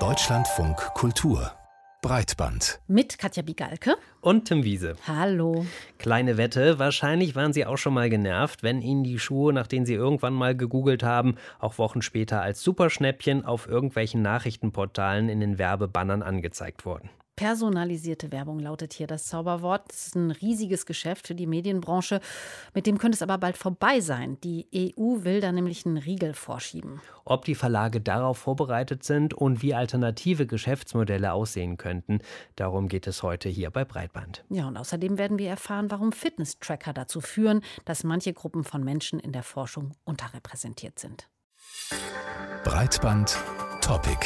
Deutschlandfunk Kultur Breitband. Mit Katja Bigalke. Und Tim Wiese. Hallo. Kleine Wette, wahrscheinlich waren Sie auch schon mal genervt, wenn Ihnen die Schuhe, nach denen Sie irgendwann mal gegoogelt haben, auch Wochen später als Superschnäppchen auf irgendwelchen Nachrichtenportalen in den Werbebannern angezeigt wurden. Personalisierte Werbung lautet hier das Zauberwort. Das ist ein riesiges Geschäft für die Medienbranche. Mit dem könnte es aber bald vorbei sein. Die EU will da nämlich einen Riegel vorschieben. Ob die Verlage darauf vorbereitet sind und wie alternative Geschäftsmodelle aussehen könnten, darum geht es heute hier bei Breitband. Ja, und außerdem werden wir erfahren, warum Fitness-Tracker dazu führen, dass manche Gruppen von Menschen in der Forschung unterrepräsentiert sind. Breitband Topic.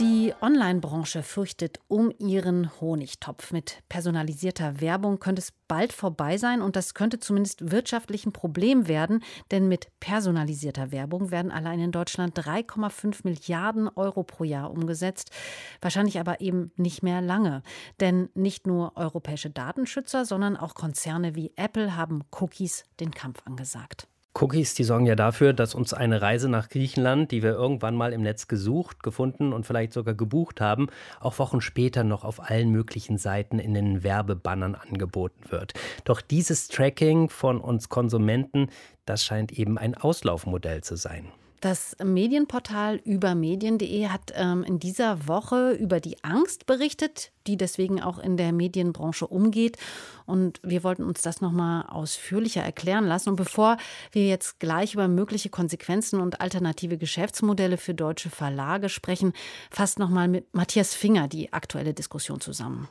Die Online-Branche fürchtet um ihren Honigtopf. Mit personalisierter Werbung könnte es bald vorbei sein und das könnte zumindest wirtschaftlich ein Problem werden, denn mit personalisierter Werbung werden allein in Deutschland 3,5 Milliarden Euro pro Jahr umgesetzt. Wahrscheinlich aber eben nicht mehr lange. Denn nicht nur europäische Datenschützer, sondern auch Konzerne wie Apple haben Cookies den Kampf angesagt. Cookies, die sorgen ja dafür, dass uns eine Reise nach Griechenland, die wir irgendwann mal im Netz gesucht, gefunden und vielleicht sogar gebucht haben, auch Wochen später noch auf allen möglichen Seiten in den Werbebannern angeboten wird. Doch dieses Tracking von uns Konsumenten, das scheint eben ein Auslaufmodell zu sein. Das Medienportal übermedien.de hat ähm, in dieser Woche über die Angst berichtet, die deswegen auch in der Medienbranche umgeht. Und wir wollten uns das nochmal ausführlicher erklären lassen. Und bevor wir jetzt gleich über mögliche Konsequenzen und alternative Geschäftsmodelle für deutsche Verlage sprechen, fasst nochmal mit Matthias Finger die aktuelle Diskussion zusammen.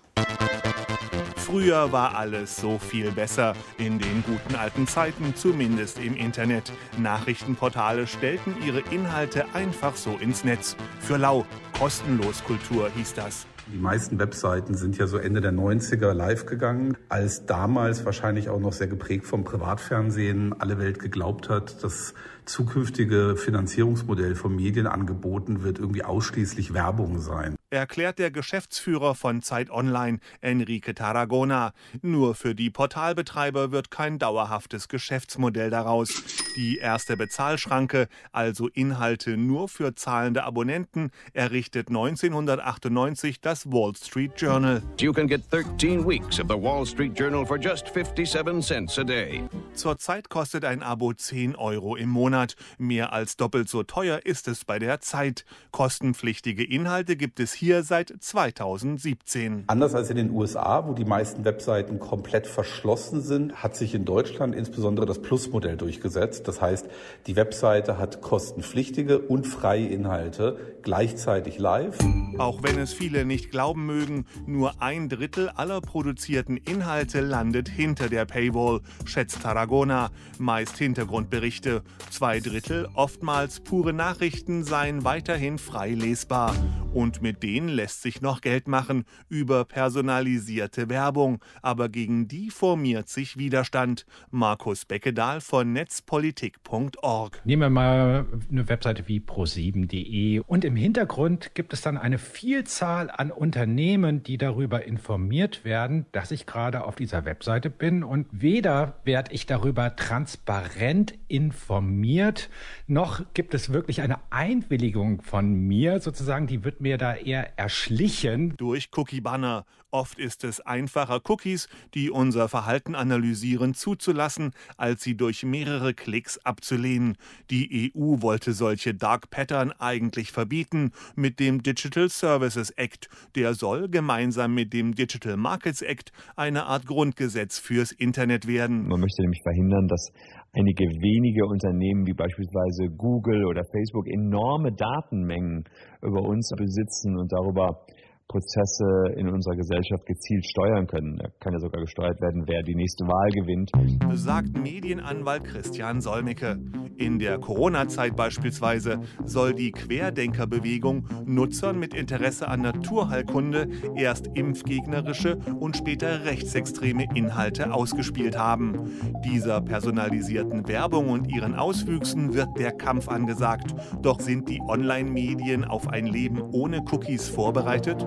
Früher war alles so viel besser, in den guten alten Zeiten, zumindest im Internet. Nachrichtenportale stellten ihre Inhalte einfach so ins Netz. Für lau, kostenlos Kultur hieß das. Die meisten Webseiten sind ja so Ende der 90er live gegangen, als damals wahrscheinlich auch noch sehr geprägt vom Privatfernsehen alle Welt geglaubt hat, das zukünftige Finanzierungsmodell von Medienangeboten wird irgendwie ausschließlich Werbung sein erklärt der Geschäftsführer von Zeit Online, Enrique Tarragona. Nur für die Portalbetreiber wird kein dauerhaftes Geschäftsmodell daraus. Die erste Bezahlschranke, also Inhalte nur für zahlende Abonnenten, errichtet 1998 das Wall Street Journal. You can get 13 weeks of the Wall Street Journal for just 57 cents a day. Zurzeit kostet ein Abo 10 Euro im Monat. Mehr als doppelt so teuer ist es bei der Zeit. Kostenpflichtige Inhalte gibt es hier seit 2017. Anders als in den USA, wo die meisten Webseiten komplett verschlossen sind, hat sich in Deutschland insbesondere das Plus-Modell durchgesetzt. Das heißt, die Webseite hat kostenpflichtige und freie Inhalte gleichzeitig live. Auch wenn es viele nicht glauben mögen, nur ein Drittel aller produzierten Inhalte landet hinter der Paywall, schätzt Tarragona. Meist Hintergrundberichte. Zwei Drittel, oftmals pure Nachrichten, seien weiterhin frei lesbar. Und mit denen lässt sich noch Geld machen über personalisierte Werbung. Aber gegen die formiert sich Widerstand. Markus Beckedahl von netzpolitik.org. Nehmen wir mal eine Webseite wie pro7.de und im Hintergrund gibt es dann eine Vielzahl an Unternehmen, die darüber informiert werden, dass ich gerade auf dieser Webseite bin und weder werde ich darüber transparent informiert, noch gibt es wirklich eine Einwilligung von mir sozusagen, die wird mir da eher erschlichen. Durch Cookie-Banner. Oft ist es einfacher, Cookies, die unser Verhalten analysieren, zuzulassen, als sie durch mehrere Klicks abzulehnen. Die EU wollte solche Dark Pattern eigentlich verbieten mit dem Digital Services Act. Der soll gemeinsam mit dem Digital Markets Act eine Art Grundgesetz fürs Internet werden. Man möchte nämlich verhindern, dass einige wenige Unternehmen wie beispielsweise Google oder Facebook enorme Datenmengen über uns besitzen und darüber Prozesse in unserer Gesellschaft gezielt steuern können. Da kann ja sogar gesteuert werden, wer die nächste Wahl gewinnt. Sagt Medienanwalt Christian Solmecke. In der Corona-Zeit beispielsweise soll die Querdenkerbewegung Nutzern mit Interesse an Naturheilkunde erst impfgegnerische und später rechtsextreme Inhalte ausgespielt haben. Dieser personalisierten Werbung und ihren Auswüchsen wird der Kampf angesagt. Doch sind die Online-Medien auf ein Leben ohne Cookies vorbereitet?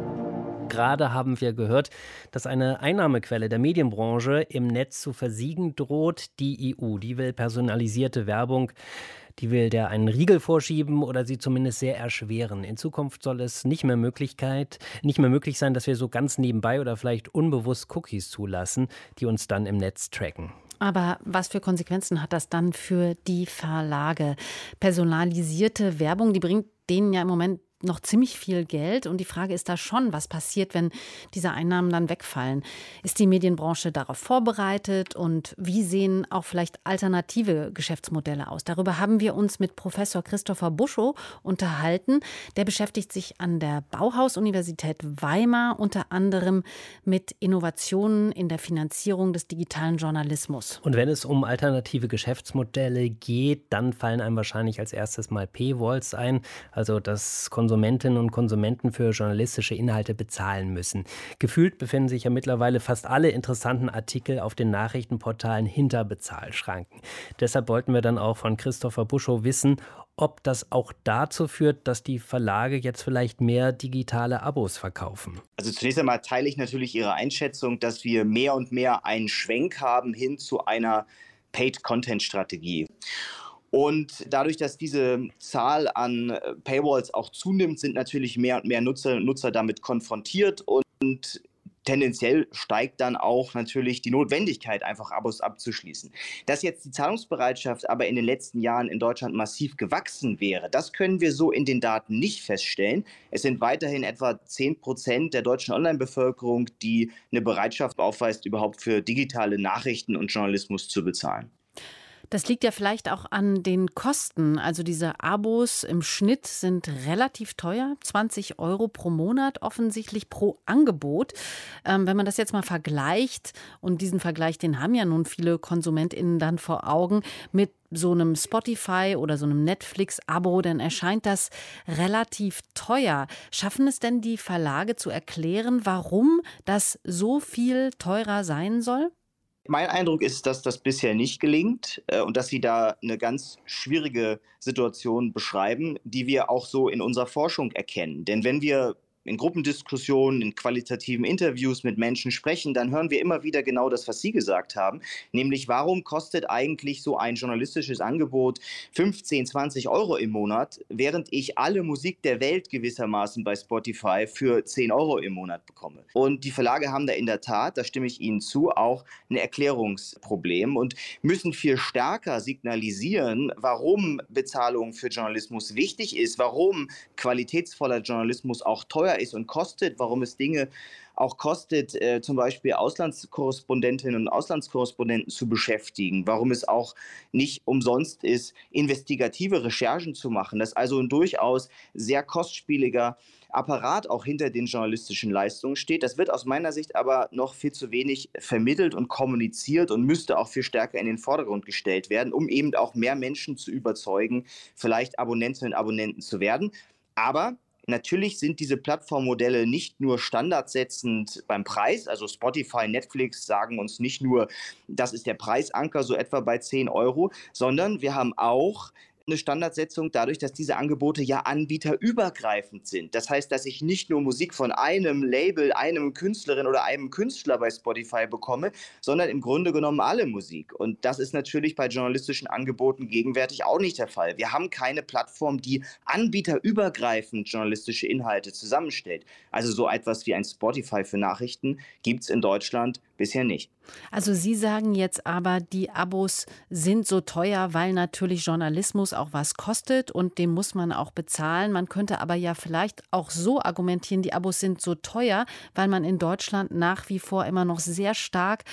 Gerade haben wir gehört, dass eine Einnahmequelle der Medienbranche im Netz zu versiegen droht. Die EU, die will personalisierte Werbung Die will der einen Riegel vorschieben oder sie zumindest sehr erschweren. In Zukunft soll es nicht mehr Möglichkeit, nicht mehr möglich sein, dass wir so ganz nebenbei oder vielleicht unbewusst Cookies zulassen, die uns dann im Netz tracken. Aber was für Konsequenzen hat das dann für die Verlage? Personalisierte Werbung, die bringt denen ja im Moment noch ziemlich viel Geld. Und die Frage ist da schon, was passiert, wenn diese Einnahmen dann wegfallen? Ist die Medienbranche darauf vorbereitet? Und wie sehen auch vielleicht alternative Geschäftsmodelle aus? Darüber haben wir uns mit Professor Christopher Buschow unterhalten. Der beschäftigt sich an der Bauhaus-Universität Weimar unter anderem mit Innovationen in der Finanzierung des digitalen Journalismus. Und wenn es um alternative Geschäftsmodelle geht, dann fallen einem wahrscheinlich als erstes mal P-Walls ein, also das Konsum Konsumentinnen und Konsumenten für journalistische Inhalte bezahlen müssen. Gefühlt befinden sich ja mittlerweile fast alle interessanten Artikel auf den Nachrichtenportalen hinter Bezahlschranken. Deshalb wollten wir dann auch von Christopher Buschow wissen, ob das auch dazu führt, dass die Verlage jetzt vielleicht mehr digitale Abos verkaufen. Also zunächst einmal teile ich natürlich Ihre Einschätzung, dass wir mehr und mehr einen Schwenk haben hin zu einer Paid-Content-Strategie. Und dadurch, dass diese Zahl an äh, Paywalls auch zunimmt, sind natürlich mehr und mehr Nutzer, Nutzer damit konfrontiert und tendenziell steigt dann auch natürlich die Notwendigkeit, einfach Abos abzuschließen. Dass jetzt die Zahlungsbereitschaft aber in den letzten Jahren in Deutschland massiv gewachsen wäre, das können wir so in den Daten nicht feststellen. Es sind weiterhin etwa 10 Prozent der deutschen Online-Bevölkerung, die eine Bereitschaft aufweist, überhaupt für digitale Nachrichten und Journalismus zu bezahlen. Das liegt ja vielleicht auch an den Kosten. Also diese Abos im Schnitt sind relativ teuer, 20 Euro pro Monat offensichtlich pro Angebot. Ähm, wenn man das jetzt mal vergleicht, und diesen Vergleich, den haben ja nun viele KonsumentInnen dann vor Augen, mit so einem Spotify oder so einem Netflix-Abo, dann erscheint das relativ teuer. Schaffen es denn die Verlage zu erklären, warum das so viel teurer sein soll? Mein Eindruck ist, dass das bisher nicht gelingt äh, und dass Sie da eine ganz schwierige Situation beschreiben, die wir auch so in unserer Forschung erkennen. Denn wenn wir in Gruppendiskussionen, in qualitativen Interviews mit Menschen sprechen, dann hören wir immer wieder genau das, was Sie gesagt haben, nämlich warum kostet eigentlich so ein journalistisches Angebot 15, 20 Euro im Monat, während ich alle Musik der Welt gewissermaßen bei Spotify für 10 Euro im Monat bekomme. Und die Verlage haben da in der Tat, da stimme ich Ihnen zu, auch ein Erklärungsproblem und müssen viel stärker signalisieren, warum Bezahlung für Journalismus wichtig ist, warum qualitätsvoller Journalismus auch teuer teuer ist und kostet, warum es Dinge auch kostet, äh, zum Beispiel Auslandskorrespondentinnen und Auslandskorrespondenten zu beschäftigen, warum es auch nicht umsonst ist, investigative Recherchen zu machen, dass also ein durchaus sehr kostspieliger Apparat auch hinter den journalistischen Leistungen steht. Das wird aus meiner Sicht aber noch viel zu wenig vermittelt und kommuniziert und müsste auch viel stärker in den Vordergrund gestellt werden, um eben auch mehr Menschen zu überzeugen, vielleicht Abonnentinnen und Abonnenten zu werden. Aber Natürlich sind diese Plattformmodelle nicht nur standardsetzend beim Preis, also Spotify, Netflix sagen uns nicht nur, das ist der Preisanker so etwa bei 10 Euro, sondern wir haben auch eine Standardsetzung dadurch, dass diese Angebote ja anbieterübergreifend sind. Das heißt, dass ich nicht nur Musik von einem Label, einem Künstlerin oder einem Künstler bei Spotify bekomme, sondern im Grunde genommen alle Musik. Und das ist natürlich bei journalistischen Angeboten gegenwärtig auch nicht der Fall. Wir haben keine Plattform, die anbieterübergreifend journalistische Inhalte zusammenstellt. Also so etwas wie ein Spotify für Nachrichten gibt es in Deutschland bisher nicht. Also Sie sagen jetzt aber, die Abos sind so teuer, weil natürlich Journalismus auch was kostet und dem muss man auch bezahlen. Man könnte aber ja vielleicht auch so argumentieren, die Abos sind so teuer, weil man in Deutschland nach wie vor immer noch sehr stark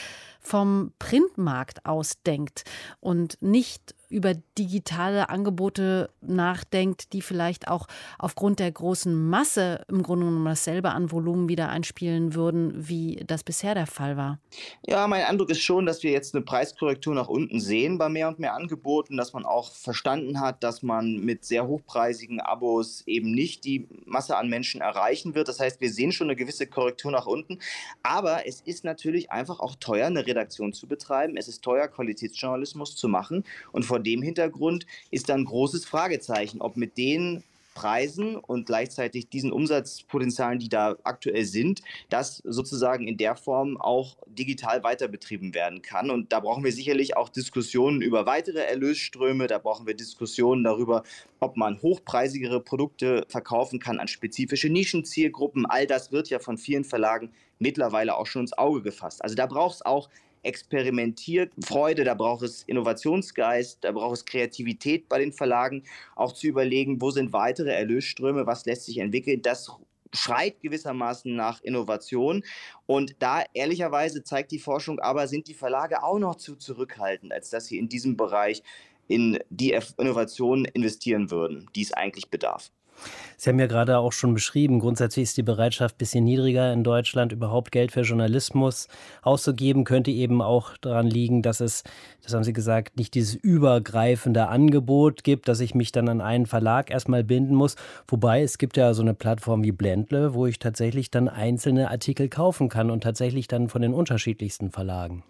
vom Printmarkt ausdenkt und nicht über digitale Angebote nachdenkt, die vielleicht auch aufgrund der großen Masse im Grunde genommen dasselbe an Volumen wieder einspielen würden, wie das bisher der Fall war? Ja, mein Eindruck ist schon, dass wir jetzt eine Preiskorrektur nach unten sehen bei mehr und mehr Angeboten, dass man auch verstanden hat, dass man mit sehr hochpreisigen Abos eben nicht die Masse an Menschen erreichen wird. Das heißt, wir sehen schon eine gewisse Korrektur nach unten. Aber es ist natürlich einfach auch teuer, eine Redaktion zu betreiben. Es ist teuer, Qualitätsjournalismus zu machen. Und vor dem Hintergrund ist dann ein großes Fragezeichen, ob mit den Preisen und gleichzeitig diesen Umsatzpotenzialen, die da aktuell sind, das sozusagen in der Form auch digital weiter betrieben werden kann. Und da brauchen wir sicherlich auch Diskussionen über weitere Erlösströme, da brauchen wir Diskussionen darüber, ob man hochpreisigere Produkte verkaufen kann an spezifische Nischenzielgruppen. All das wird ja von vielen Verlagen mittlerweile auch schon ins Auge gefasst. Also da braucht es auch experimentiert Freude, da braucht es Innovationsgeist, da braucht es Kreativität bei den Verlagen, auch zu überlegen, wo sind weitere Erlösströme, was lässt sich entwickeln. Das schreit gewissermaßen nach Innovation. Und da ehrlicherweise zeigt die Forschung aber, sind die Verlage auch noch zu zurückhaltend, als dass sie in diesem Bereich in die Innovation investieren würden, die es eigentlich bedarf. Sie haben ja gerade auch schon beschrieben, grundsätzlich ist die Bereitschaft ein bisschen niedriger in Deutschland, überhaupt Geld für Journalismus auszugeben. Könnte eben auch daran liegen, dass es, das haben Sie gesagt, nicht dieses übergreifende Angebot gibt, dass ich mich dann an einen Verlag erstmal binden muss. Wobei es gibt ja so eine Plattform wie Blendle, wo ich tatsächlich dann einzelne Artikel kaufen kann und tatsächlich dann von den unterschiedlichsten Verlagen.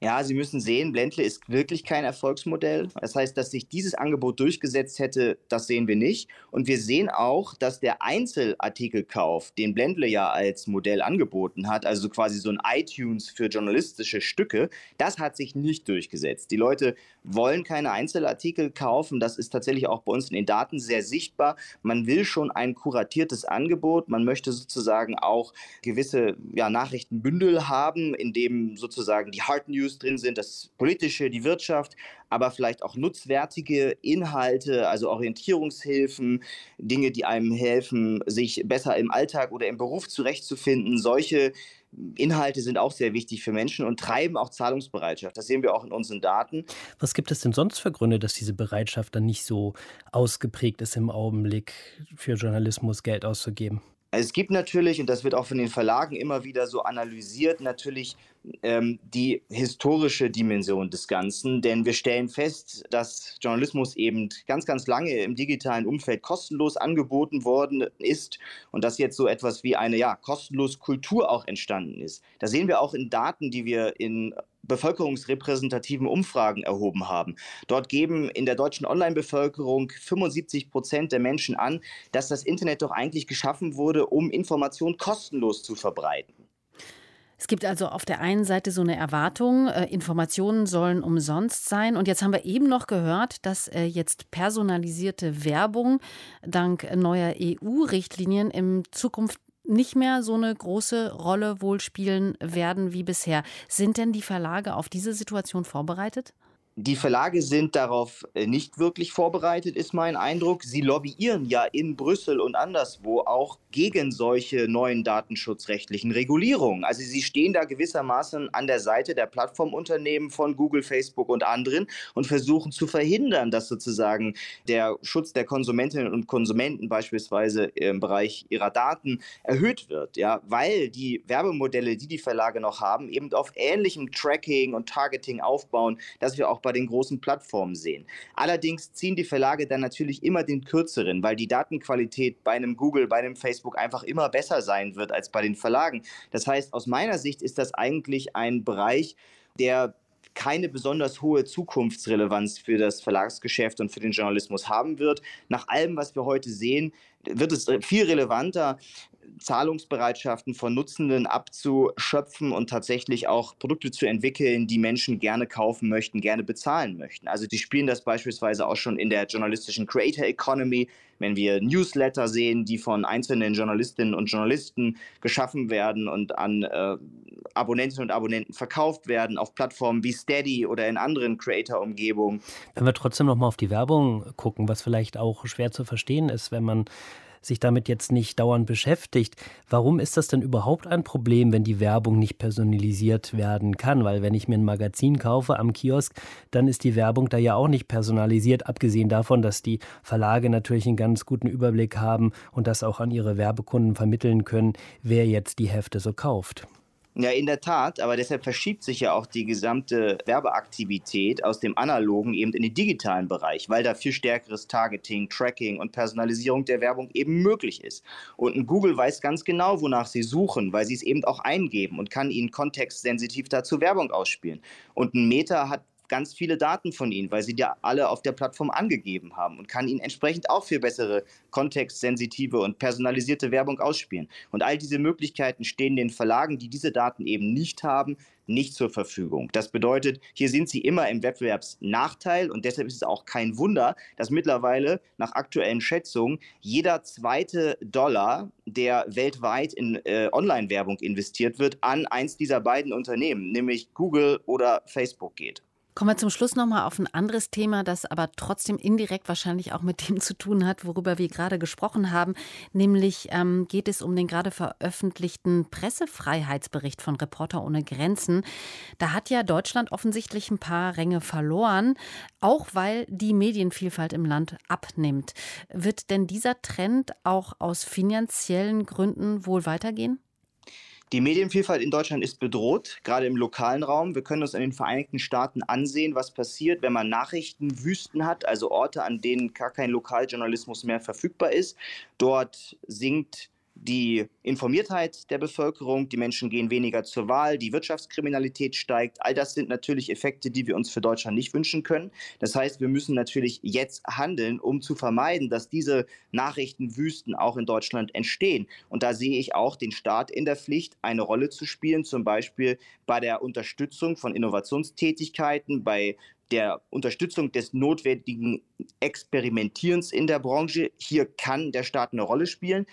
Ja, Sie müssen sehen, Blendle ist wirklich kein Erfolgsmodell. Das heißt, dass sich dieses Angebot durchgesetzt hätte, das sehen wir nicht. Und wir sehen auch, dass der Einzelartikelkauf, den Blendle ja als Modell angeboten hat, also quasi so ein iTunes für journalistische Stücke, das hat sich nicht durchgesetzt. Die Leute wollen keine Einzelartikel kaufen. Das ist tatsächlich auch bei uns in den Daten sehr sichtbar. Man will schon ein kuratiertes Angebot. Man möchte sozusagen auch gewisse ja, Nachrichtenbündel haben, in dem sozusagen die Hard News drin sind, das Politische, die Wirtschaft, aber vielleicht auch nutzwertige Inhalte, also Orientierungshilfen, Dinge, die einem helfen, sich besser im Alltag oder im Beruf zurechtzufinden. Solche Inhalte sind auch sehr wichtig für Menschen und treiben auch Zahlungsbereitschaft. Das sehen wir auch in unseren Daten. Was gibt es denn sonst für Gründe, dass diese Bereitschaft dann nicht so ausgeprägt ist im Augenblick, für Journalismus Geld auszugeben? Es gibt natürlich, und das wird auch von den Verlagen immer wieder so analysiert, natürlich ähm, die historische Dimension des Ganzen. Denn wir stellen fest, dass Journalismus eben ganz, ganz lange im digitalen Umfeld kostenlos angeboten worden ist und dass jetzt so etwas wie eine ja, kostenlos Kultur auch entstanden ist. Da sehen wir auch in Daten, die wir in bevölkerungsrepräsentativen Umfragen erhoben haben. Dort geben in der deutschen Online-Bevölkerung 75 Prozent der Menschen an, dass das Internet doch eigentlich geschaffen wurde, um Informationen kostenlos zu verbreiten. Es gibt also auf der einen Seite so eine Erwartung, äh, Informationen sollen umsonst sein. Und jetzt haben wir eben noch gehört, dass äh, jetzt personalisierte Werbung dank neuer EU-Richtlinien in Zukunft nicht mehr so eine große Rolle wohl spielen werden wie bisher. Sind denn die Verlage auf diese Situation vorbereitet? Die Verlage sind darauf äh, nicht wirklich vorbereitet, ist mein Eindruck. Sie lobbyieren ja in Brüssel und anderswo auch gegen solche neuen datenschutzrechtlichen Regulierungen. Also sie stehen da gewissermaßen an der Seite der Plattformunternehmen von Google, Facebook und anderen und versuchen zu verhindern, dass sozusagen der Schutz der Konsumentinnen und Konsumenten beispielsweise im Bereich ihrer Daten erhöht wird, ja, weil die Werbemodelle, die die Verlage noch haben, eben auf ähnlichem Tracking und Targeting aufbauen, dass wir auch bei den großen Plattformen sehen. Allerdings ziehen die Verlage dann natürlich immer den kürzeren, weil die Datenqualität bei einem Google, bei einem Facebook einfach immer besser sein wird als bei den Verlagen. Das heißt, aus meiner Sicht ist das eigentlich ein Bereich, der keine besonders hohe Zukunftsrelevanz für das Verlagsgeschäft und für den Journalismus haben wird. Nach allem, was wir heute sehen, wird es viel relevanter, Zahlungsbereitschaften von Nutzenden abzuschöpfen und tatsächlich auch Produkte zu entwickeln, die Menschen gerne kaufen möchten, gerne bezahlen möchten. Also die spielen das beispielsweise auch schon in der journalistischen Creator Economy, wenn wir Newsletter sehen, die von einzelnen Journalistinnen und Journalisten geschaffen werden und an äh, Abonnentinnen und Abonnenten verkauft werden auf Plattformen wie Steady oder in anderen Creator-Umgebungen. Wenn wir trotzdem noch mal auf die Werbung gucken, was vielleicht auch schwer zu verstehen ist, wenn man sich damit jetzt nicht dauernd beschäftigt. Warum ist das denn überhaupt ein Problem, wenn die Werbung nicht personalisiert werden kann? Weil wenn ich mir ein Magazin kaufe am Kiosk, dann ist die Werbung da ja auch nicht personalisiert, abgesehen davon, dass die Verlage natürlich einen ganz guten Überblick haben und das auch an ihre Werbekunden vermitteln können, wer jetzt die Hefte so kauft. Ja, in der Tat, aber deshalb verschiebt sich ja auch die gesamte Werbeaktivität aus dem analogen eben in den digitalen Bereich, weil da viel stärkeres Targeting, Tracking und Personalisierung der Werbung eben möglich ist. Und Google weiß ganz genau, wonach sie suchen, weil sie es eben auch eingeben und kann ihnen kontextsensitiv dazu Werbung ausspielen. Und ein Meta hat ganz viele Daten von Ihnen, weil Sie die alle auf der Plattform angegeben haben und kann Ihnen entsprechend auch für bessere kontextsensitive und personalisierte Werbung ausspielen. Und all diese Möglichkeiten stehen den Verlagen, die diese Daten eben nicht haben, nicht zur Verfügung. Das bedeutet, hier sind sie immer im Wettbewerbsnachteil und deshalb ist es auch kein Wunder, dass mittlerweile nach aktuellen Schätzungen jeder zweite Dollar, der weltweit in äh, Online-Werbung investiert wird, an eins dieser beiden Unternehmen, nämlich Google oder Facebook geht. Kommen wir zum Schluss nochmal auf ein anderes Thema, das aber trotzdem indirekt wahrscheinlich auch mit dem zu tun hat, worüber wir gerade gesprochen haben. Nämlich ähm, geht es um den gerade veröffentlichten Pressefreiheitsbericht von Reporter ohne Grenzen. Da hat ja Deutschland offensichtlich ein paar Ränge verloren, auch weil die Medienvielfalt im Land abnimmt. Wird denn dieser Trend auch aus finanziellen Gründen wohl weitergehen? Die Medienvielfalt in Deutschland ist bedroht, gerade im lokalen Raum. Wir können uns in den Vereinigten Staaten ansehen, was passiert, wenn man Nachrichtenwüsten hat, also Orte, an denen gar kein Lokaljournalismus mehr verfügbar ist. Dort sinkt die Informiertheit der Bevölkerung, die Menschen gehen weniger zur Wahl, die Wirtschaftskriminalität steigt. All das sind natürlich Effekte, die wir uns für Deutschland nicht wünschen können. Das heißt, wir müssen natürlich jetzt handeln, um zu vermeiden, dass diese Nachrichtenwüsten auch in Deutschland entstehen. Und da sehe ich auch den Staat in der Pflicht, eine Rolle zu spielen, zum Beispiel bei der Unterstützung von Innovationstätigkeiten, bei der Unterstützung des notwendigen Experimentierens in der Branche. Hier kann der Staat eine Rolle spielen.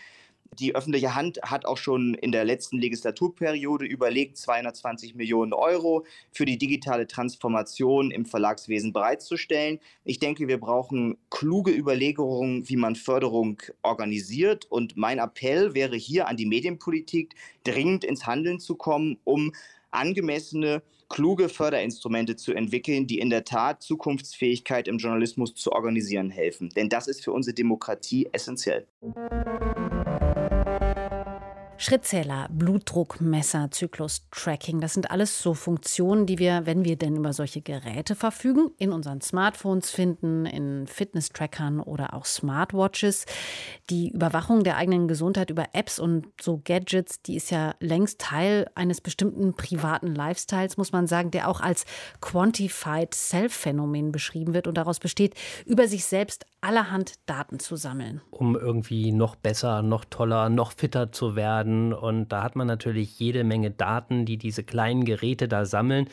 Die öffentliche Hand hat auch schon in der letzten Legislaturperiode überlegt, 220 Millionen Euro für die digitale Transformation im Verlagswesen bereitzustellen. Ich denke, wir brauchen kluge Überlegungen, wie man Förderung organisiert. Und mein Appell wäre hier an die Medienpolitik, dringend ins Handeln zu kommen, um angemessene, kluge Förderinstrumente zu entwickeln, die in der Tat Zukunftsfähigkeit im Journalismus zu organisieren helfen. Denn das ist für unsere Demokratie essentiell. Schrittzähler, Blutdruckmesser, Zyklus-Tracking, das sind alles so Funktionen, die wir, wenn wir denn über solche Geräte verfügen, in unseren Smartphones finden, in Fitness-Trackern oder auch Smartwatches. Die Überwachung der eigenen Gesundheit über Apps und so Gadgets, die ist ja längst Teil eines bestimmten privaten Lifestyles, muss man sagen, der auch als Quantified Self-Phänomen beschrieben wird und daraus besteht, über sich selbst allerhand Daten zu sammeln. Um irgendwie noch besser, noch toller, noch fitter zu werden. Und da hat man natürlich jede Menge Daten, die diese kleinen Geräte da sammeln,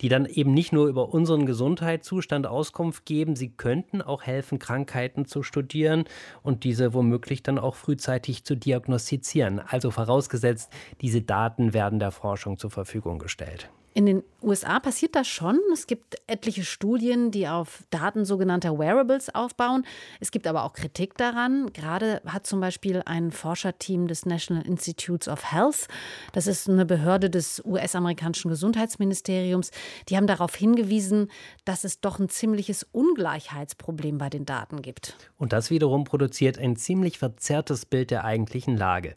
die dann eben nicht nur über unseren Gesundheitszustand Auskunft geben, sie könnten auch helfen, Krankheiten zu studieren und diese womöglich dann auch frühzeitig zu diagnostizieren. Also vorausgesetzt, diese Daten werden der Forschung zur Verfügung gestellt. In den USA passiert das schon. Es gibt etliche Studien, die auf Daten sogenannter Wearables aufbauen. Es gibt aber auch Kritik daran. Gerade hat zum Beispiel ein Forscherteam des National Institutes of Health, das ist eine Behörde des US-amerikanischen Gesundheitsministeriums, die haben darauf hingewiesen, dass es doch ein ziemliches Ungleichheitsproblem bei den Daten gibt. Und das wiederum produziert ein ziemlich verzerrtes Bild der eigentlichen Lage.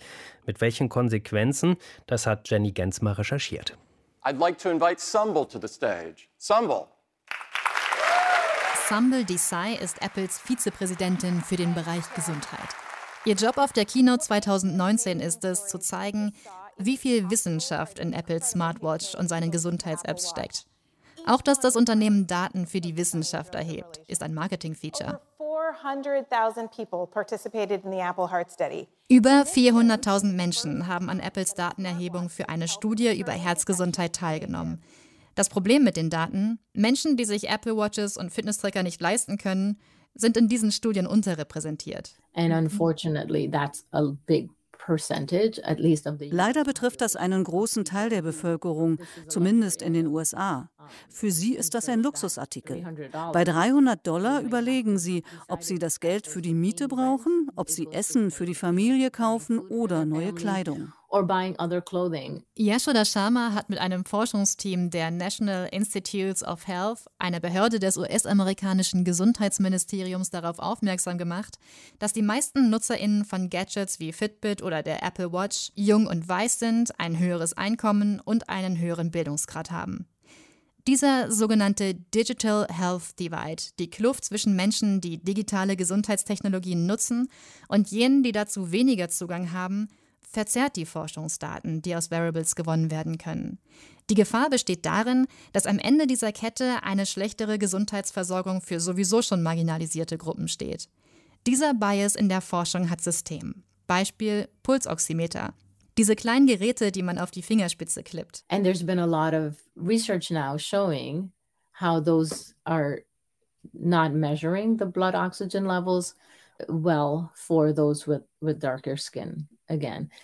Mit welchen Konsequenzen, das hat Jenny Gensmer recherchiert. I'd like to invite Sumbel to the stage. Sumbel. Sumbel Desai ist Apples Vizepräsidentin für den Bereich Gesundheit. Ihr Job auf der Keynote 2019 ist es, zu zeigen, wie viel Wissenschaft in Apples Smartwatch und seinen Gesundheits-Apps steckt. Auch dass das Unternehmen Daten für die Wissenschaft erhebt, ist ein Marketing-Feature. Über 400.000 Menschen haben an Apples Datenerhebung für eine Studie über Herzgesundheit teilgenommen. Das Problem mit den Daten, Menschen, die sich Apple Watches und Fitness-Tracker nicht leisten können, sind in diesen Studien unterrepräsentiert. And unfortunately that's a big Leider betrifft das einen großen Teil der Bevölkerung, zumindest in den USA. Für sie ist das ein Luxusartikel. Bei 300 Dollar überlegen sie, ob sie das Geld für die Miete brauchen, ob sie Essen für die Familie kaufen oder neue Kleidung or buying other clothing. Yashoda Sharma hat mit einem Forschungsteam der National Institutes of Health, einer Behörde des US-amerikanischen Gesundheitsministeriums, darauf aufmerksam gemacht, dass die meisten NutzerInnen von Gadgets wie Fitbit oder der Apple Watch jung und weiß sind, ein höheres Einkommen und einen höheren Bildungsgrad haben. Dieser sogenannte Digital Health Divide, die Kluft zwischen Menschen, die digitale Gesundheitstechnologien nutzen, und jenen, die dazu weniger Zugang haben, verzerrt die Forschungsdaten, die aus Variables gewonnen werden können. Die Gefahr besteht darin, dass am Ende dieser Kette eine schlechtere Gesundheitsversorgung für sowieso schon marginalisierte Gruppen steht. Dieser Bias in der Forschung hat System. Beispiel Pulsoximeter. Diese kleinen Geräte, die man auf die Fingerspitze klippt. And there's been a lot of research now showing how those are not measuring the blood oxygen levels well for those with, with darker skin.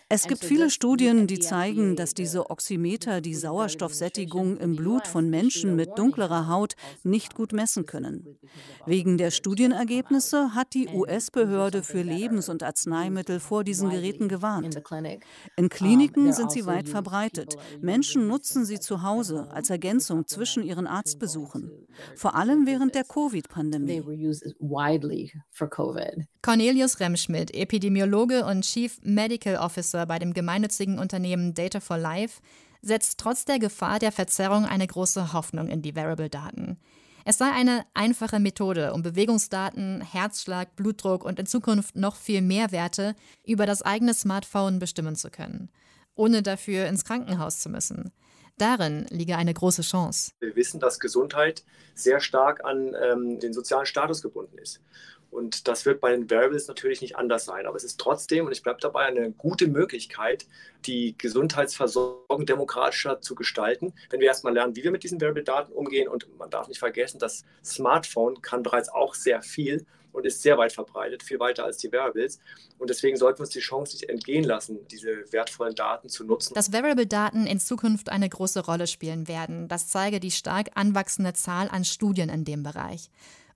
Es gibt viele Studien, die zeigen, dass diese Oximeter die Sauerstoffsättigung im Blut von Menschen mit dunklerer Haut nicht gut messen können. Wegen der Studienergebnisse hat die US-Behörde für Lebens- und Arzneimittel vor diesen Geräten gewarnt. In Kliniken sind sie weit verbreitet. Menschen nutzen sie zu Hause als Ergänzung zwischen ihren Arztbesuchen, vor allem während der Covid-Pandemie. Cornelius Remschmidt, Epidemiologe und Chief Medical Officer bei dem gemeinnützigen Unternehmen Data for Life, setzt trotz der Gefahr der Verzerrung eine große Hoffnung in die Variable-Daten. Es sei eine einfache Methode, um Bewegungsdaten, Herzschlag, Blutdruck und in Zukunft noch viel mehr Werte über das eigene Smartphone bestimmen zu können, ohne dafür ins Krankenhaus zu müssen. Darin liege eine große Chance. Wir wissen, dass Gesundheit sehr stark an ähm, den sozialen Status gebunden ist. Und das wird bei den Variables natürlich nicht anders sein. Aber es ist trotzdem, und ich bleibe dabei, eine gute Möglichkeit, die Gesundheitsversorgung demokratischer zu gestalten, wenn wir erstmal lernen, wie wir mit diesen Variable-Daten umgehen. Und man darf nicht vergessen, das Smartphone kann bereits auch sehr viel und ist sehr weit verbreitet, viel weiter als die Variables. Und deswegen sollten wir uns die Chance nicht entgehen lassen, diese wertvollen Daten zu nutzen. Dass Variable-Daten in Zukunft eine große Rolle spielen werden, das zeige die stark anwachsende Zahl an Studien in dem Bereich.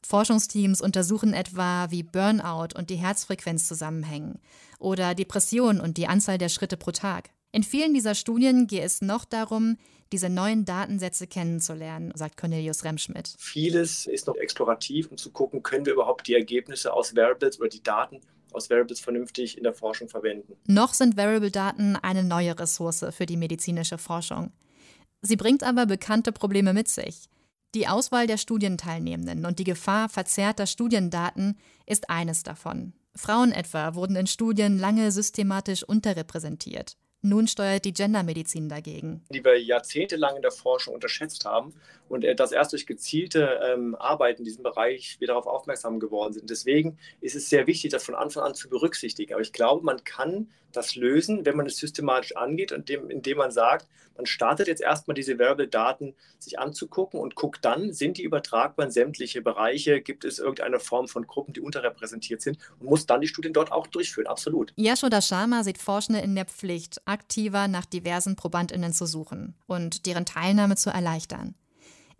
Forschungsteams untersuchen etwa, wie Burnout und die Herzfrequenz zusammenhängen oder Depression und die Anzahl der Schritte pro Tag. In vielen dieser Studien gehe es noch darum, diese neuen Datensätze kennenzulernen, sagt Cornelius Remschmidt. Vieles ist noch explorativ, um zu gucken, können wir überhaupt die Ergebnisse aus Variables oder die Daten aus Variables vernünftig in der Forschung verwenden. Noch sind Variable-Daten eine neue Ressource für die medizinische Forschung. Sie bringt aber bekannte Probleme mit sich. Die Auswahl der Studienteilnehmenden und die Gefahr verzerrter Studiendaten ist eines davon. Frauen etwa wurden in Studien lange systematisch unterrepräsentiert. Nun steuert die Gendermedizin dagegen. Die wir jahrzehntelang in der Forschung unterschätzt haben und äh, das erst durch gezielte ähm, Arbeit in diesem Bereich wir darauf aufmerksam geworden sind. Deswegen ist es sehr wichtig, das von Anfang an zu berücksichtigen. Aber ich glaube, man kann das lösen, wenn man es systematisch angeht, indem, indem man sagt, man startet jetzt erstmal diese Variable-Daten sich anzugucken und guckt dann, sind die übertragbar in sämtliche Bereiche, gibt es irgendeine Form von Gruppen, die unterrepräsentiert sind und muss dann die Studien dort auch durchführen, absolut. Yashoda Sharma sieht Forschende in der Pflicht, aktiver nach diversen ProbandInnen zu suchen und deren Teilnahme zu erleichtern.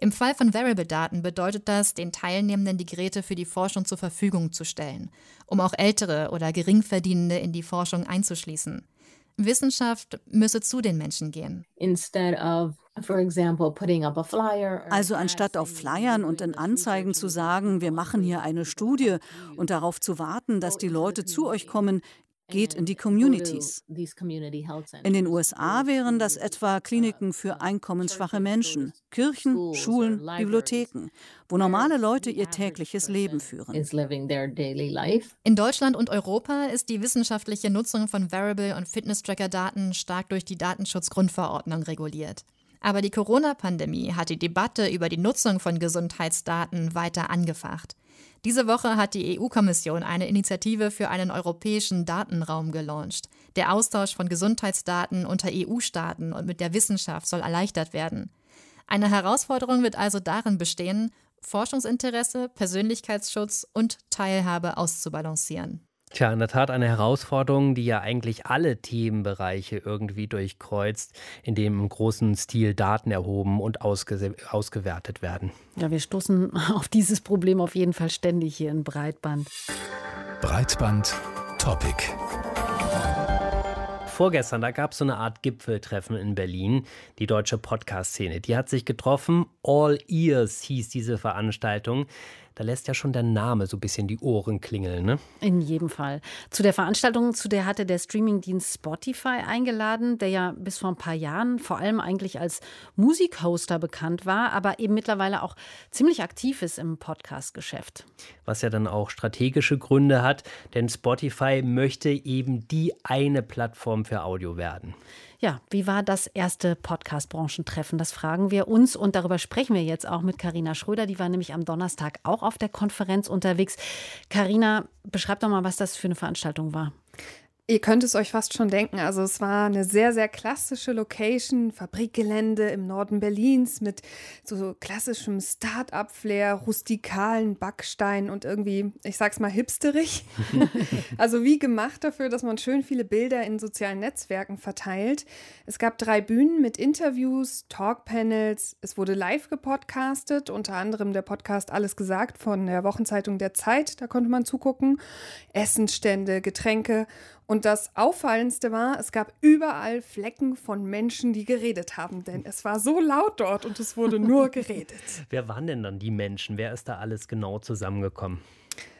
Im Fall von Variable-Daten bedeutet das, den Teilnehmenden die Geräte für die Forschung zur Verfügung zu stellen, um auch Ältere oder Geringverdienende in die Forschung einzuschließen. Wissenschaft müsse zu den Menschen gehen. Also anstatt auf Flyern und in Anzeigen zu sagen, wir machen hier eine Studie und darauf zu warten, dass die Leute zu euch kommen, geht in die Communities. In den USA wären das etwa Kliniken für einkommensschwache Menschen, Kirchen, Schulen, Bibliotheken, wo normale Leute ihr tägliches Leben führen. In Deutschland und Europa ist die wissenschaftliche Nutzung von Variable- und Fitness-Tracker-Daten stark durch die Datenschutzgrundverordnung reguliert. Aber die Corona-Pandemie hat die Debatte über die Nutzung von Gesundheitsdaten weiter angefacht. Diese Woche hat die EU-Kommission eine Initiative für einen europäischen Datenraum gelauncht. Der Austausch von Gesundheitsdaten unter EU-Staaten und mit der Wissenschaft soll erleichtert werden. Eine Herausforderung wird also darin bestehen, Forschungsinteresse, Persönlichkeitsschutz und Teilhabe auszubalancieren. Tja, in der Tat eine Herausforderung, die ja eigentlich alle Themenbereiche irgendwie durchkreuzt, in dem im großen Stil Daten erhoben und ausge ausgewertet werden. Ja, wir stoßen auf dieses Problem auf jeden Fall ständig hier in Breitband. Breitband Topic. Vorgestern, da gab es so eine Art Gipfeltreffen in Berlin, die deutsche Podcast-Szene. Die hat sich getroffen. All Ears hieß diese Veranstaltung. Da lässt ja schon der Name so ein bisschen die Ohren klingeln. Ne? In jedem Fall. Zu der Veranstaltung, zu der hatte der Streamingdienst Spotify eingeladen, der ja bis vor ein paar Jahren vor allem eigentlich als Musikhoster bekannt war, aber eben mittlerweile auch ziemlich aktiv ist im Podcast-Geschäft. Was ja dann auch strategische Gründe hat, denn Spotify möchte eben die eine Plattform für Audio werden. Ja, wie war das erste Podcast-Branchentreffen? Das fragen wir uns und darüber sprechen wir jetzt auch mit Karina Schröder. Die war nämlich am Donnerstag auch auf der Konferenz unterwegs. Karina, beschreib doch mal, was das für eine Veranstaltung war. Ihr könnt es euch fast schon denken. Also es war eine sehr, sehr klassische Location, Fabrikgelände im Norden Berlins mit so klassischem Start-up-Flair, rustikalen Backstein und irgendwie, ich sag's mal, hipsterig. also wie gemacht dafür, dass man schön viele Bilder in sozialen Netzwerken verteilt. Es gab drei Bühnen mit Interviews, Talkpanels. Es wurde live gepodcastet, unter anderem der Podcast Alles gesagt von der Wochenzeitung Der Zeit. Da konnte man zugucken. Essensstände, Getränke und das Auffallendste war, es gab überall Flecken von Menschen, die geredet haben, denn es war so laut dort und es wurde nur geredet. Wer waren denn dann die Menschen? Wer ist da alles genau zusammengekommen?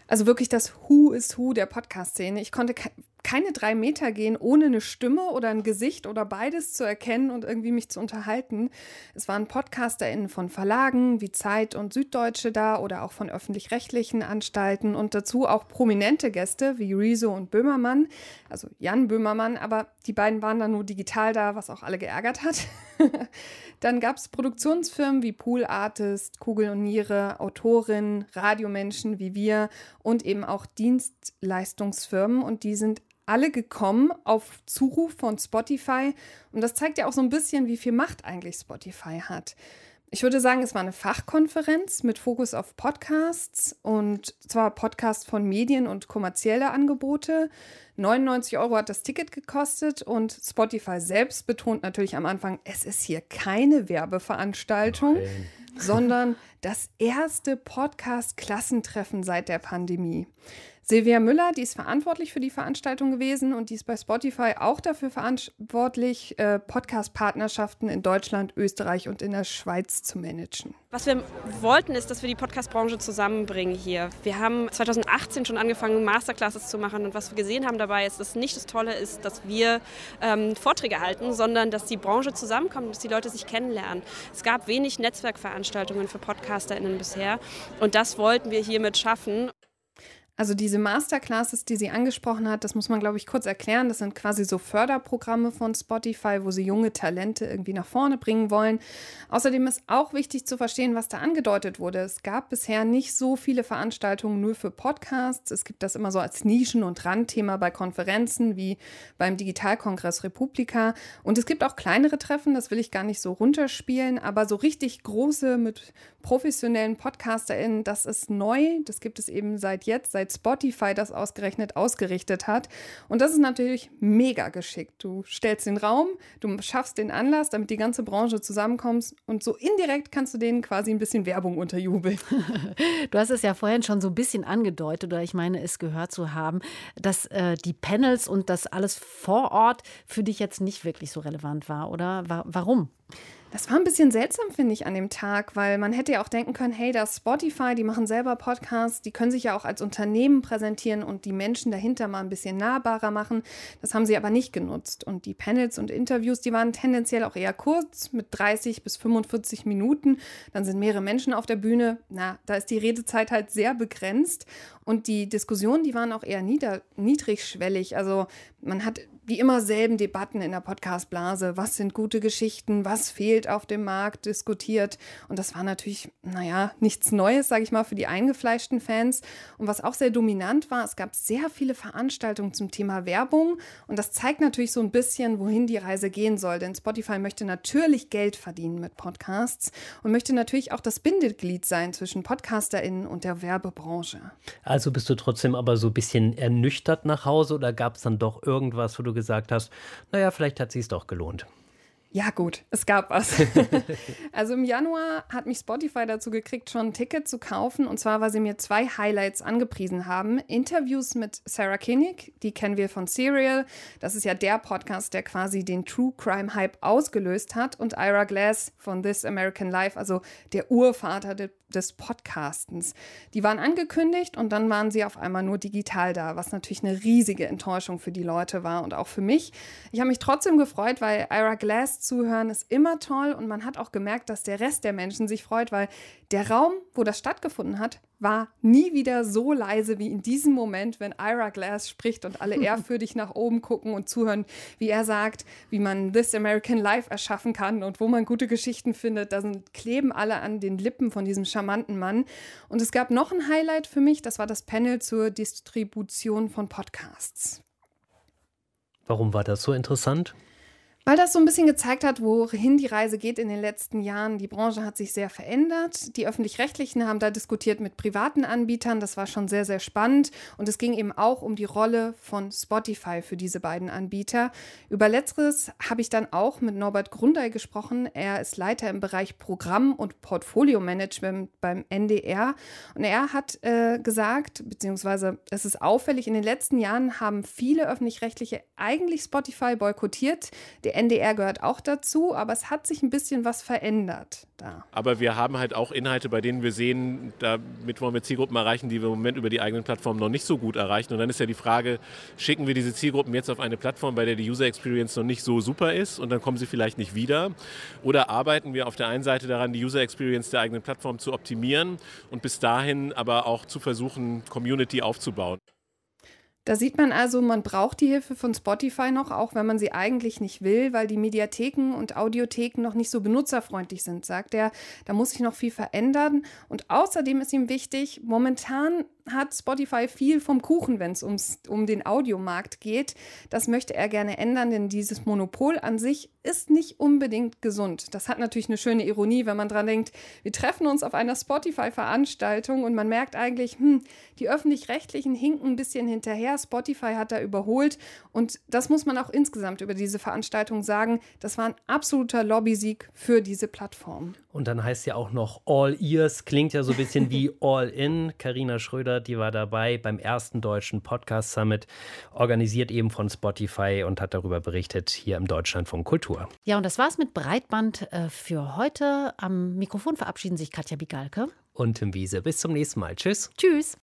Also wirklich das Who is Who der Podcast-Szene. Ich konnte keine drei Meter gehen, ohne eine Stimme oder ein Gesicht oder beides zu erkennen und irgendwie mich zu unterhalten. Es waren PodcasterInnen von Verlagen wie Zeit und Süddeutsche da oder auch von öffentlich-rechtlichen Anstalten und dazu auch prominente Gäste wie Rezo und Böhmermann, also Jan Böhmermann, aber die beiden waren dann nur digital da, was auch alle geärgert hat. dann gab es Produktionsfirmen wie Pool Artist, Kugel und Niere, Autorinnen, Radiomenschen wie wir und eben auch Dienstleistungsfirmen und die sind alle gekommen auf Zuruf von Spotify. Und das zeigt ja auch so ein bisschen, wie viel Macht eigentlich Spotify hat. Ich würde sagen, es war eine Fachkonferenz mit Fokus auf Podcasts und zwar Podcasts von Medien und kommerzielle Angebote. 99 Euro hat das Ticket gekostet und Spotify selbst betont natürlich am Anfang, es ist hier keine Werbeveranstaltung, Nein. sondern das erste Podcast-Klassentreffen seit der Pandemie. Silvia Müller, die ist verantwortlich für die Veranstaltung gewesen und die ist bei Spotify auch dafür verantwortlich, äh, Podcast-Partnerschaften in Deutschland, Österreich und in der Schweiz zu managen. Was wir wollten, ist, dass wir die Podcast-Branche zusammenbringen hier. Wir haben 2018 schon angefangen, Masterclasses zu machen und was wir gesehen haben dabei ist, dass nicht das Tolle ist, dass wir ähm, Vorträge halten, sondern dass die Branche zusammenkommt, dass die Leute sich kennenlernen. Es gab wenig Netzwerkveranstaltungen für PodcasterInnen bisher und das wollten wir hiermit schaffen. Also diese Masterclasses, die sie angesprochen hat, das muss man, glaube ich, kurz erklären. Das sind quasi so Förderprogramme von Spotify, wo sie junge Talente irgendwie nach vorne bringen wollen. Außerdem ist auch wichtig zu verstehen, was da angedeutet wurde. Es gab bisher nicht so viele Veranstaltungen nur für Podcasts. Es gibt das immer so als Nischen- und Randthema bei Konferenzen wie beim Digitalkongress Republika. Und es gibt auch kleinere Treffen, das will ich gar nicht so runterspielen, aber so richtig große mit professionellen PodcasterInnen, das ist neu. Das gibt es eben seit jetzt, seit Spotify das ausgerechnet ausgerichtet hat. Und das ist natürlich mega geschickt. Du stellst den Raum, du schaffst den Anlass, damit die ganze Branche zusammenkommt und so indirekt kannst du denen quasi ein bisschen Werbung unterjubeln. Du hast es ja vorhin schon so ein bisschen angedeutet, oder ich meine, es gehört zu haben, dass äh, die Panels und das alles vor Ort für dich jetzt nicht wirklich so relevant war, oder? Warum? Das war ein bisschen seltsam, finde ich, an dem Tag, weil man hätte ja auch denken können, hey, das Spotify, die machen selber Podcasts, die können sich ja auch als Unternehmen präsentieren und die Menschen dahinter mal ein bisschen nahbarer machen. Das haben sie aber nicht genutzt. Und die Panels und Interviews, die waren tendenziell auch eher kurz, mit 30 bis 45 Minuten. Dann sind mehrere Menschen auf der Bühne. Na, da ist die Redezeit halt sehr begrenzt. Und die Diskussionen, die waren auch eher nieder, niedrigschwellig. Also man hat wie immer selben Debatten in der Podcastblase. Was sind gute Geschichten? Was fehlt auf dem Markt? Diskutiert. Und das war natürlich, naja, nichts Neues, sage ich mal, für die eingefleischten Fans. Und was auch sehr dominant war, es gab sehr viele Veranstaltungen zum Thema Werbung. Und das zeigt natürlich so ein bisschen, wohin die Reise gehen soll. Denn Spotify möchte natürlich Geld verdienen mit Podcasts und möchte natürlich auch das Bindeglied sein zwischen PodcasterInnen und der Werbebranche. Also bist du trotzdem aber so ein bisschen ernüchtert nach Hause oder gab es dann doch irgendwas, wo du gesagt hast, naja, vielleicht hat sie es doch gelohnt. Ja, gut, es gab was. also im Januar hat mich Spotify dazu gekriegt, schon ein Ticket zu kaufen. Und zwar, weil sie mir zwei Highlights angepriesen haben. Interviews mit Sarah Koenig, die kennen wir von Serial. Das ist ja der Podcast, der quasi den True Crime Hype ausgelöst hat. Und Ira Glass von This American Life, also der Urvater de des Podcastens. Die waren angekündigt und dann waren sie auf einmal nur digital da, was natürlich eine riesige Enttäuschung für die Leute war und auch für mich. Ich habe mich trotzdem gefreut, weil Ira Glass zuhören ist immer toll und man hat auch gemerkt, dass der Rest der Menschen sich freut, weil der Raum, wo das stattgefunden hat, war nie wieder so leise wie in diesem Moment, wenn Ira Glass spricht und alle ehrfürchtig nach oben gucken und zuhören, wie er sagt, wie man This American Life erschaffen kann und wo man gute Geschichten findet. Da sind, kleben alle an den Lippen von diesem charmanten Mann. Und es gab noch ein Highlight für mich, das war das Panel zur Distribution von Podcasts. Warum war das so interessant? Weil das so ein bisschen gezeigt hat, wohin die Reise geht in den letzten Jahren. Die Branche hat sich sehr verändert. Die öffentlich-rechtlichen haben da diskutiert mit privaten Anbietern. Das war schon sehr, sehr spannend. Und es ging eben auch um die Rolle von Spotify für diese beiden Anbieter. Über letzteres habe ich dann auch mit Norbert Grundei gesprochen. Er ist Leiter im Bereich Programm- und Portfolio-Management beim NDR. Und er hat äh, gesagt, beziehungsweise es ist auffällig, in den letzten Jahren haben viele öffentlich-rechtliche eigentlich Spotify boykottiert. Der NDR gehört auch dazu, aber es hat sich ein bisschen was verändert da. Aber wir haben halt auch Inhalte, bei denen wir sehen, damit wollen wir Zielgruppen erreichen, die wir im Moment über die eigenen Plattformen noch nicht so gut erreichen. Und dann ist ja die Frage, schicken wir diese Zielgruppen jetzt auf eine Plattform, bei der die User Experience noch nicht so super ist und dann kommen sie vielleicht nicht wieder? Oder arbeiten wir auf der einen Seite daran, die User Experience der eigenen Plattform zu optimieren und bis dahin aber auch zu versuchen, Community aufzubauen? Da sieht man also, man braucht die Hilfe von Spotify noch, auch wenn man sie eigentlich nicht will, weil die Mediatheken und Audiotheken noch nicht so benutzerfreundlich sind, sagt er. Da muss sich noch viel verändern. Und außerdem ist ihm wichtig, momentan hat Spotify viel vom Kuchen, wenn es um den Audiomarkt geht. Das möchte er gerne ändern, denn dieses Monopol an sich ist nicht unbedingt gesund. Das hat natürlich eine schöne Ironie, wenn man dran denkt, wir treffen uns auf einer Spotify-Veranstaltung und man merkt eigentlich, hm, die öffentlich-rechtlichen hinken ein bisschen hinterher. Spotify hat da überholt und das muss man auch insgesamt über diese Veranstaltung sagen. Das war ein absoluter Lobbysieg für diese Plattform. Und dann heißt ja auch noch All Ears, klingt ja so ein bisschen wie All In. Karina Schröder, die war dabei beim ersten deutschen Podcast Summit, organisiert eben von Spotify und hat darüber berichtet hier im Deutschlandfunk Kultur. Ja, und das war's mit Breitband äh, für heute. Am Mikrofon verabschieden sich Katja Bigalke und Tim Wiese. Bis zum nächsten Mal. Tschüss. Tschüss.